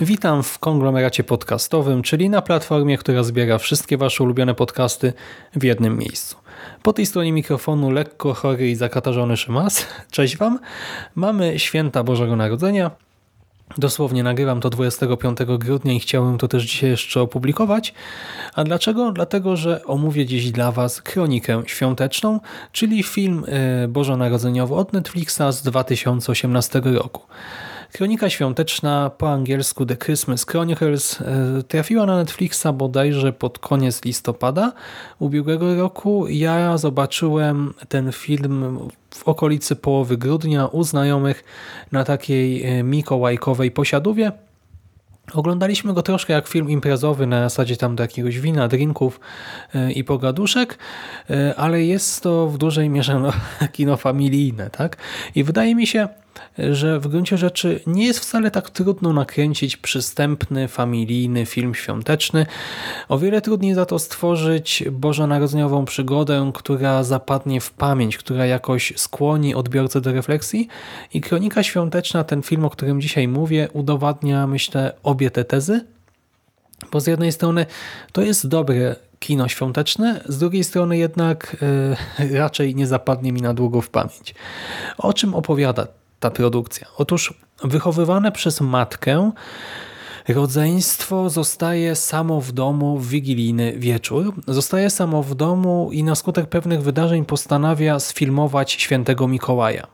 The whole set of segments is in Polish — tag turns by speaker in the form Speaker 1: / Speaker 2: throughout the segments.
Speaker 1: Witam w konglomeracie podcastowym, czyli na platformie, która zbiera wszystkie Wasze ulubione podcasty w jednym miejscu. Po tej stronie mikrofonu lekko chory i zakatarzony Szymas. Cześć Wam. Mamy święta Bożego Narodzenia. Dosłownie nagrywam to 25 grudnia i chciałem to też dzisiaj jeszcze opublikować. A dlaczego? Dlatego, że omówię dziś dla Was kronikę świąteczną, czyli film e, bożonarodzeniowy od Netflixa z 2018 roku. Kronika świąteczna, po angielsku The Christmas Chronicles, e, trafiła na Netflixa bodajże pod koniec listopada ubiegłego roku. Ja zobaczyłem ten film w okolicy połowy grudnia u znajomych na takiej e, mikołajkowej posiadówie. Oglądaliśmy go troszkę jak film imprezowy na zasadzie tam do jakiegoś wina, drinków e, i pogaduszek, ale jest to w dużej mierze no, kino familijne. tak? I wydaje mi się, że w gruncie rzeczy nie jest wcale tak trudno nakręcić przystępny, familijny film świąteczny. O wiele trudniej za to stworzyć bożonarodzeniową przygodę, która zapadnie w pamięć, która jakoś skłoni odbiorcę do refleksji. I Kronika Świąteczna, ten film, o którym dzisiaj mówię, udowadnia, myślę, obie te tezy. Bo z jednej strony to jest dobre kino świąteczne, z drugiej strony jednak yy, raczej nie zapadnie mi na długo w pamięć. O czym opowiada ta produkcja? Otóż wychowywane przez matkę rodzeństwo zostaje samo w domu w wigilijny wieczór. Zostaje samo w domu i na skutek pewnych wydarzeń postanawia sfilmować świętego Mikołaja.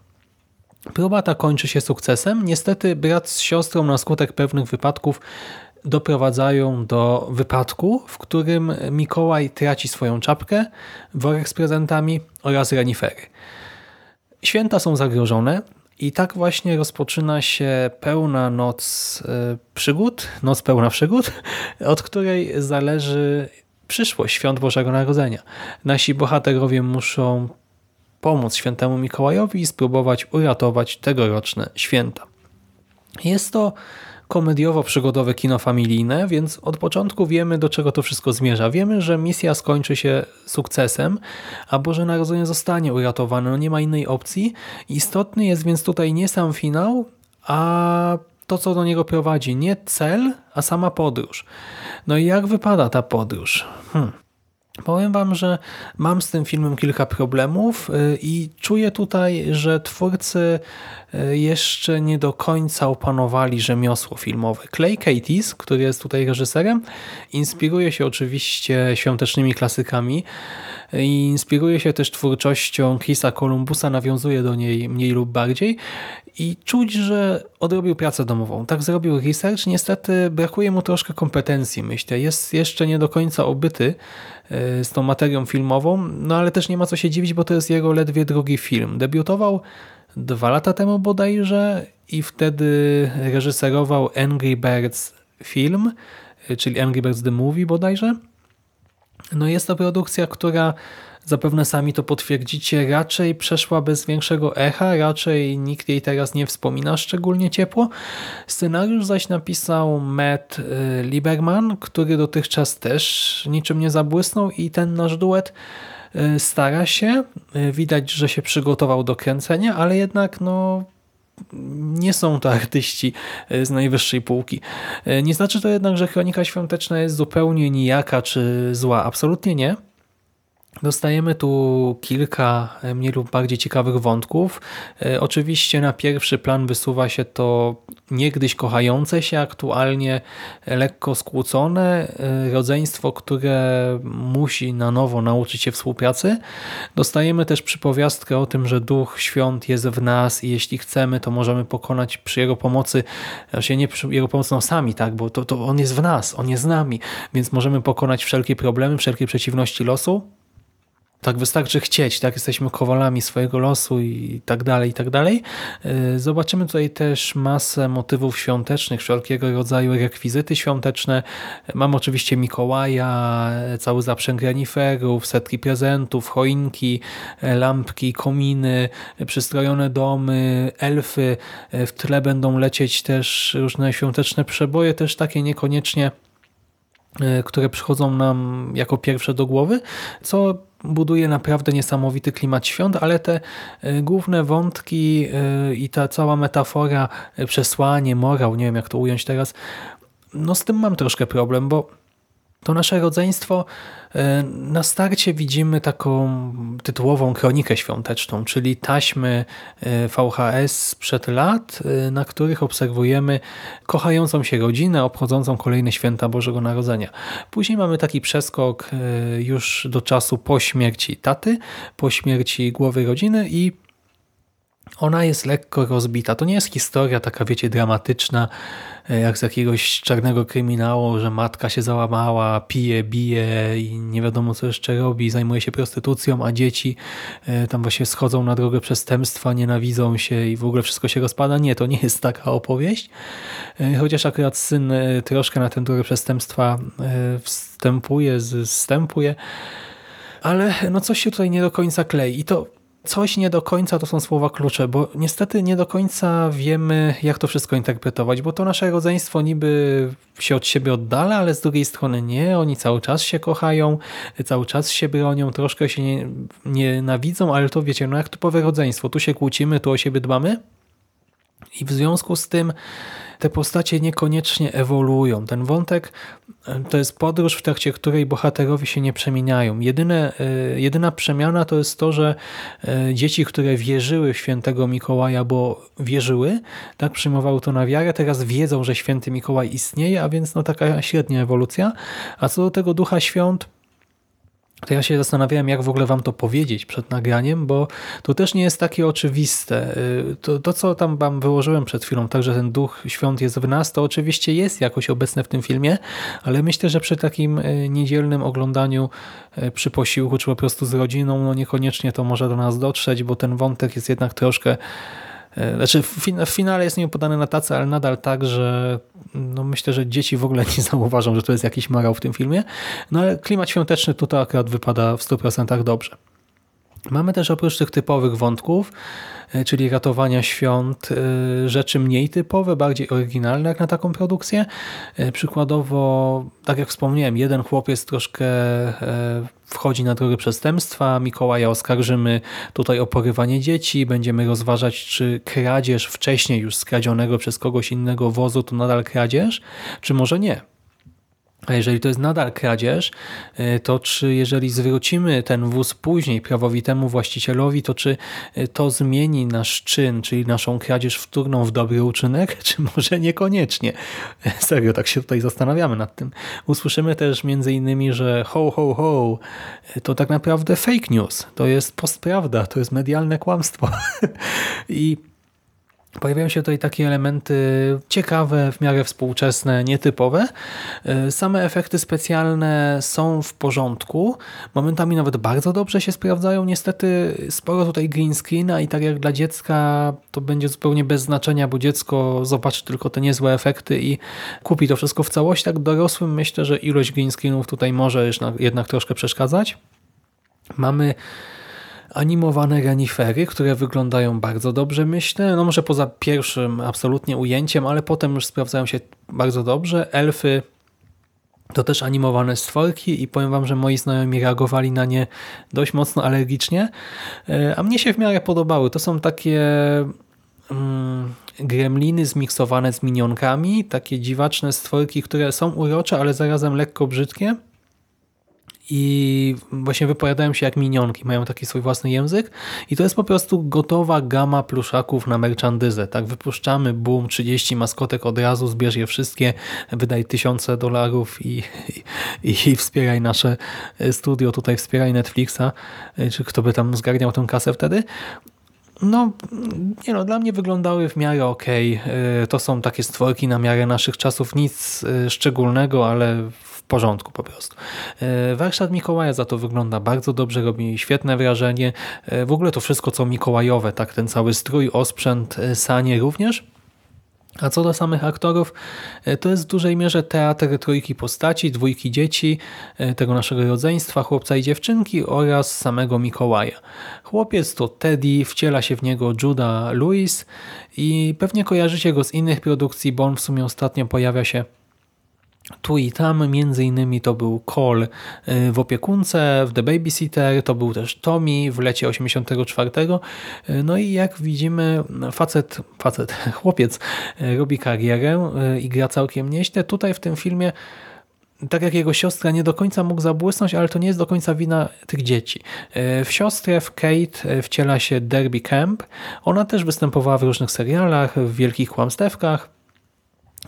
Speaker 1: Próba ta kończy się sukcesem. Niestety brat z siostrą na skutek pewnych wypadków doprowadzają do wypadku, w którym Mikołaj traci swoją czapkę, worek z prezentami oraz renifery. Święta są zagrożone i tak właśnie rozpoczyna się pełna noc e, przygód, noc pełna przygód, od której zależy przyszłość Świąt Bożego Narodzenia. Nasi bohaterowie muszą pomóc świętemu Mikołajowi i spróbować uratować tegoroczne święta. Jest to komediowo-przygodowe kino familijne, więc od początku wiemy, do czego to wszystko zmierza. Wiemy, że misja skończy się sukcesem, a Boże Narodzenie zostanie uratowane. No nie ma innej opcji. Istotny jest więc tutaj nie sam finał, a to, co do niego prowadzi. Nie cel, a sama podróż. No i jak wypada ta podróż? Hmm. Powiem Wam, że mam z tym filmem kilka problemów y, i czuję tutaj, że twórcy y, jeszcze nie do końca opanowali rzemiosło filmowe. Clay Cates, który jest tutaj reżyserem, inspiruje się oczywiście świątecznymi klasykami inspiruje się też twórczością Chrisa Columbusa, nawiązuje do niej mniej lub bardziej i czuć, że odrobił pracę domową. Tak zrobił research. Niestety brakuje mu troszkę kompetencji, myślę. Jest jeszcze nie do końca obyty e, z tą materią filmową, no ale też nie ma co się dziwić, bo to jest jego ledwie drugi film. Debiutował dwa lata temu bodajże i wtedy reżyserował Angry Birds film, e, czyli Angry Birds The Movie bodajże. No jest to produkcja, która zapewne sami to potwierdzicie, raczej przeszła bez większego echa, raczej nikt jej teraz nie wspomina szczególnie ciepło. Scenariusz zaś napisał Matt y, Lieberman, który dotychczas też niczym nie zabłysnął i ten nasz duet y, stara się. Y, widać, że się przygotował do kręcenia, ale jednak no nie są to artyści z najwyższej półki. Nie znaczy to jednak, że Kronika Świąteczna jest zupełnie nijaka czy zła. Absolutnie nie. Dostajemy tu kilka e, mniej lub bardziej ciekawych wątków. E, oczywiście na pierwszy plan wysuwa się to niegdyś kochające się, aktualnie lekko skłócone e, rodzeństwo, które musi na nowo nauczyć się współpracy. Dostajemy też przypowiastkę o tym, że Duch Świąt jest w nas i jeśli chcemy, to możemy pokonać przy Jego pomocy, znaczy nie przy Jego pomocy no sami, tak, bo to, to On jest w nas, On jest z nami, więc możemy pokonać wszelkie problemy, wszelkie przeciwności losu. Tak wystarczy chcieć, tak? Jesteśmy kowalami swojego losu i tak dalej, i tak dalej. Yy, Zobaczymy tutaj też masę motywów świątecznych, wszelkiego rodzaju rekwizyty świąteczne. Mam oczywiście Mikołaja, cały zaprzęg reniferów, setki prezentów, choinki, lampki, kominy, przystrojone domy, elfy. W tle będą lecieć też różne świąteczne przeboje, też takie niekoniecznie e, które przychodzą nam jako pierwsze do głowy, co buduje naprawdę niesamowity klimat świąt, ale te e, główne wątki e, i ta cała metafora, e, przesłanie, morał, nie wiem jak to ująć teraz, no z tym mam troszkę problem, bo to nasze rodzeństwo e, na starcie widzimy taką tytułową kronikę świąteczną, czyli taśmy e, VHS sprzed lat, e, na których obserwujemy kochającą się rodzinę, obchodzącą kolejne święta Bożego Narodzenia. Później mamy taki przeskok już do czasu po śmierci taty, po śmierci głowy rodziny i ona jest lekko rozbita. To nie jest historia taka, wiecie, dramatyczna, e, jak z jakiegoś czarnego kryminału, że matka się załamała, pije, bije i nie wiadomo co jeszcze robi, zajmuje się prostytucją, a dzieci e, tam właśnie schodzą na drogę przestępstwa, nienawidzą się i w ogóle wszystko się rozpada. Nie, to nie jest taka opowieść. E, chociaż akurat syn troszkę na tę drogę przestępstwa wstępuje, zstępuje, ale no coś się tutaj nie do końca klei. I to coś nie do końca to są słowa klucze, bo niestety nie do końca wiemy, jak to wszystko interpretować, bo to nasze rodzeństwo niby się od siebie oddala, ale z drugiej strony nie, oni cały czas się kochają, cały czas się bronią, troszkę się nie, nienawidzą, ale to wiecie, no jak typowe rodzeństwo, tu się kłócimy, tu o siebie dbamy? I w związku z tym te postacie niekoniecznie ewoluują. Ten wątek e, to jest podróż, w trakcie której bohaterowie się nie przemieniają. Jedyne, e, jedyna przemiana to jest to, że e, dzieci, które wierzyły w świętego Mikołaja, bo wierzyły, tak przyjmowały to na wiarę, teraz wiedzą, że święty Mikołaj istnieje, a więc no taka średnia ewolucja. A co do tego ducha świąt, to ja się zastanawiałem, jak w ogóle wam to powiedzieć przed nagraniem, bo to też nie jest takie oczywiste. Y, to, to co tam wam wyłożyłem przed chwilą, także ten duch świąt jest w nas, to oczywiście jest jakoś obecne w tym filmie, ale myślę, że przy takim y, niedzielnym oglądaniu y, przy posiłku, czy po prostu z rodziną, no niekoniecznie to może do nas dotrzeć, bo ten wątek jest jednak troszkę znaczy w finale jest nie podane na tacy, ale nadal tak, że no myślę, że dzieci w ogóle nie zauważą, że to jest jakiś marał w tym filmie. No ale klimat świąteczny tutaj akurat wypada w 100% dobrze. Mamy też oprócz tych typowych wątków, e, czyli ratowania świąt, e, rzeczy mniej typowe, bardziej oryginalne jak na taką produkcję. E, przykładowo, tak jak wspomniałem, jeden chłopiec troszkę wchodzi na drogę przestępstwa, Mikołaja oskarżymy tutaj o porywanie dzieci, będziemy rozważać, czy kradzież wcześniej już skradzionego przez kogoś innego wozu to nadal kradzież, czy może nie. A jeżeli to jest nadal kradzież, y, to czy jeżeli zwrócimy ten wóz później prawowitemu właścicielowi, to czy y, to zmieni nasz czyn, czyli naszą kradzież wtórną w dobry uczynek, czy może niekoniecznie? Serio, tak się tutaj zastanawiamy nad tym. Usłyszymy też między innymi, że ho, ho, ho, y, to tak naprawdę fake news, to jest postprawda, to jest medialne kłamstwo. I Pojawiają się tutaj takie elementy ciekawe, w miarę współczesne, nietypowe. E, same efekty specjalne są w porządku. Momentami nawet bardzo dobrze się sprawdzają. Niestety sporo tutaj green screena i tak jak dla dziecka to będzie zupełnie bez znaczenia, bo dziecko zobaczy tylko te niezłe efekty i kupi to wszystko w całości. Tak dorosłym myślę, że ilość green screenów tutaj może jednak troszkę przeszkadzać. Mamy animowane renifery, które wyglądają bardzo dobrze, myślę. No może poza pierwszym absolutnie ujęciem, ale potem już sprawdzają się bardzo dobrze. Elfy to też animowane stworki i powiem wam, że moi znajomi reagowali na nie dość mocno alergicznie, e, a mnie się w miarę podobały. To są takie mm, gremliny zmiksowane z minionkami, takie dziwaczne stworki, które są urocze, ale zarazem lekko brzydkie i właśnie wypowiadają się jak minionki, mają taki swój własny język i to jest po prostu gotowa gama pluszaków na merchandyzę. Tak, wypuszczamy, boom, 30 maskotek od razu, zbierz je wszystkie, wydaj tysiące dolarów i, i, i wspieraj nasze studio, tutaj wspieraj Netflixa, czy kto by tam zgarniał tę kasę wtedy. No, nie no, dla mnie wyglądały w miarę ok. To są takie stworki na miarę naszych czasów, nic e, szczególnego, ale w porządku po prostu. E, warsztat Mikołaja za to wygląda bardzo dobrze, robi świetne wrażenie. E, w ogóle to wszystko co mikołajowe, tak ten cały strój, osprzęt, e, sanie również. A co do samych aktorów, to jest w dużej mierze teatr trójki postaci, dwójki dzieci, tego naszego rodzeństwa, chłopca i dziewczynki oraz samego Mikołaja. Chłopiec to Teddy, wciela się w niego Judah Lewis i pewnie kojarzycie go z innych produkcji, bo on w sumie ostatnio pojawia się tu i tam, między innymi to był Cole y, w opiekunce, w The Babysitter, to był też Tommy w lecie 84. Y, no i jak widzimy, facet, facet, chłopiec y, robi karierę i gra całkiem nieźle. Tutaj w tym filmie tak jak jego siostra nie do końca mógł zabłysnąć, ale to nie jest do końca wina tych dzieci. W siostrę, w Kate wciela się Derby Camp. Ona też występowała w różnych serialach, w Wielkich Kłamstewkach,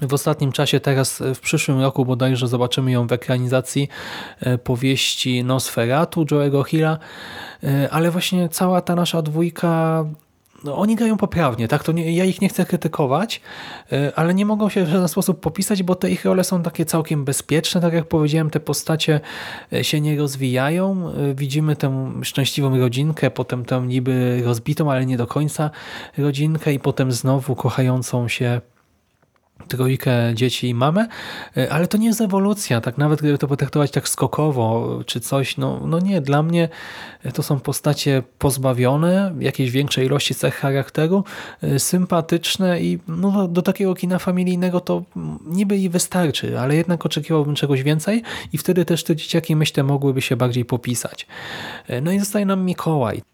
Speaker 1: w ostatnim czasie, teraz w przyszłym roku bodajże zobaczymy ją w ekranizacji e, powieści Nosferatu Joe'ego Hilla, e, ale właśnie cała ta nasza dwójka no, oni grają poprawnie, tak? To nie, ja ich nie chcę krytykować, e, ale nie mogą się w żaden sposób popisać, bo te ich role są takie całkiem bezpieczne, tak jak powiedziałem, te postacie się nie rozwijają. Widzimy tę szczęśliwą rodzinkę, potem tę niby rozbitą, ale nie do końca rodzinkę i potem znowu kochającą się trójkę dzieci i mamę, e, ale to nie jest ewolucja, tak nawet gdyby to potraktować tak skokowo czy coś, no, no nie, dla mnie to są postacie pozbawione jakiejś większej ilości cech charakteru, e, sympatyczne i no, do takiego kina familijnego to niby i wystarczy, ale jednak oczekiwałbym czegoś więcej i wtedy też te dzieciaki myślę mogłyby się bardziej popisać. No i zostaje nam Mikołaj.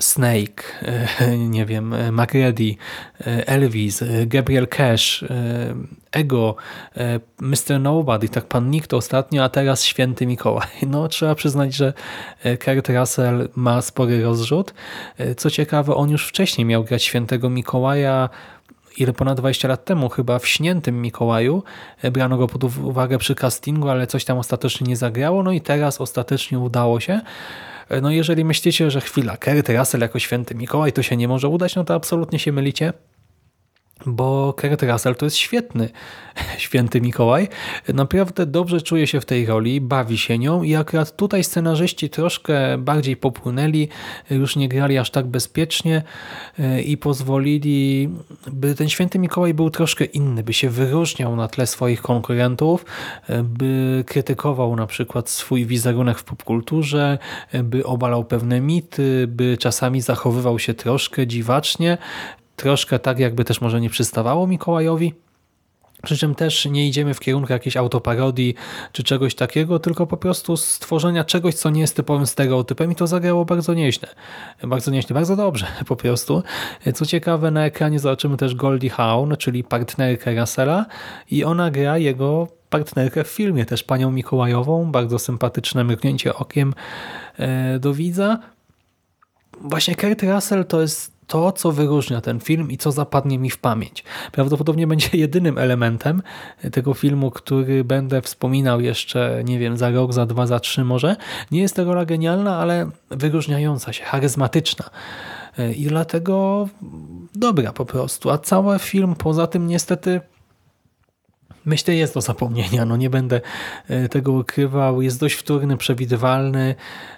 Speaker 1: Snake, nie wiem, MacReady, Elvis, Gabriel Cash, Ego, Mr. Nobody, tak pan nikt ostatnio, a teraz Święty Mikołaj. No trzeba przyznać, że Kurt Russell ma spory rozrzut. Co ciekawe, on już wcześniej miał grać Świętego Mikołaja ile ponad 20 lat temu, chyba w Śniętym Mikołaju. Brano go pod uwagę przy castingu, ale coś tam ostatecznie nie zagrało, no i teraz ostatecznie udało się. No jeżeli myślicie, że chwila, Kurt Russell jako święty Mikołaj to się nie może udać, no to absolutnie się mylicie bo Kurt Russell to jest świetny święty Mikołaj. Naprawdę dobrze czuje się w tej roli, bawi się nią i akurat tutaj scenarzyści troszkę bardziej popłynęli, już nie grali aż tak bezpiecznie e, i pozwolili, by ten święty Mikołaj był troszkę inny, by się wyróżniał na tle swoich konkurentów, e, by krytykował na przykład swój wizerunek w popkulturze, e, by obalał pewne mity, by czasami zachowywał się troszkę dziwacznie, troszkę tak, jakby też może nie przystawało Mikołajowi. Przy czym też nie idziemy w kierunku jakiejś autoparodii czy czegoś takiego, tylko po prostu stworzenia czegoś, co nie jest typowym stereotypem i to zagrało bardzo nieźle. Bardzo nieźle, bardzo dobrze po prostu. Co ciekawe, na ekranie zobaczymy też Goldie Hawn, czyli partnerkę Russella i ona gra jego partnerkę w filmie, też panią Mikołajową, bardzo sympatyczne mrugnięcie okiem e, do widza. Właśnie Kurt Russell to jest to, co wyróżnia ten film i co zapadnie mi w pamięć. Prawdopodobnie będzie jedynym elementem tego filmu, który będę wspominał jeszcze, nie wiem, za rok, za dwa, za trzy może. Nie jest to rola genialna, ale wyróżniająca się, charyzmatyczna. I dlatego dobra po prostu. A cały film poza tym niestety Myślę, jest do zapomnienia, no nie będę e, tego ukrywał. Jest dość wtórny, przewidywalny.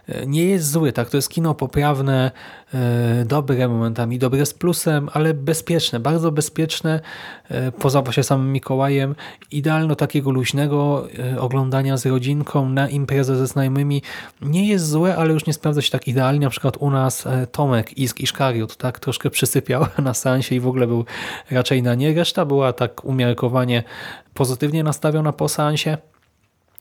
Speaker 1: E, nie jest zły, tak? To jest kino poprawne, e, dobre momentami, dobre z plusem, ale bezpieczne, bardzo bezpieczne. Poza właśnie samym Mikołajem. Idealno takiego luźnego oglądania z rodzinką na imprezę ze znajomymi. Nie jest złe, ale już nie sprawdza się tak idealnie. Na przykład u nas Tomek Isk Iszkariot tak troszkę przysypiał na seansie i w ogóle był raczej na nie. Reszta była tak umiarkowanie pozytywnie nastawiona po seansie,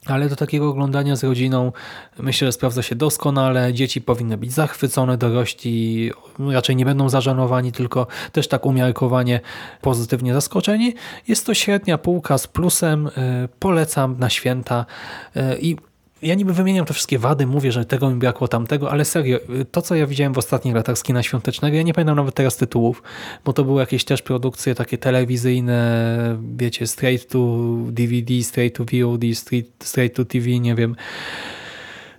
Speaker 1: ale do takiego oglądania z rodziną myślę, że sprawdza się doskonale. Dzieci powinny być zachwycone, dorośli raczej nie będą zażanowani, tylko też tak umiarkowanie pozytywnie zaskoczeni. Jest to średnia półka z plusem. Y, polecam na święta y, i ja niby wymieniam te wszystkie wady, mówię, że tego mi brakło tamtego, ale serio, to co ja widziałem w ostatnich latach z kina świątecznego, ja nie pamiętam nawet teraz tytułów, bo to były jakieś też produkcje takie telewizyjne, wiecie, straight to DVD, straight to VOD, straight, straight to TV, nie wiem,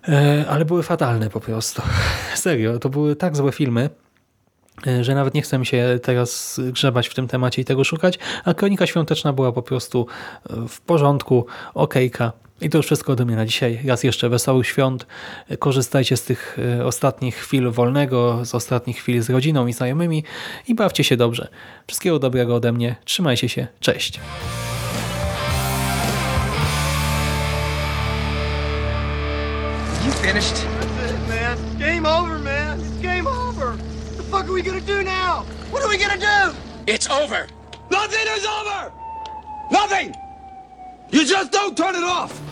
Speaker 1: e, ale były fatalne po prostu. Serio, to były tak złe filmy, e, że nawet nie chcę mi się teraz grzebać w tym temacie i tego szukać, a Kronika Świąteczna była po prostu w porządku, okejka, I to już wszystko ode mnie na dzisiaj. Raz jeszcze wesołych świąt. Korzystajcie z tych e, ostatnich chwil wolnego, z ostatnich chwil z rodziną i znajomymi i bawcie się dobrze. Wszystkiego dobrego ode mnie. Trzymajcie się. Cześć.
Speaker 2: You finished?
Speaker 3: That's it, man. Game over, man. It's game over. What the fuck are we gonna do now? What are we gonna do?
Speaker 2: It's over.
Speaker 3: Nothing is over! Nothing! You just don't turn it off!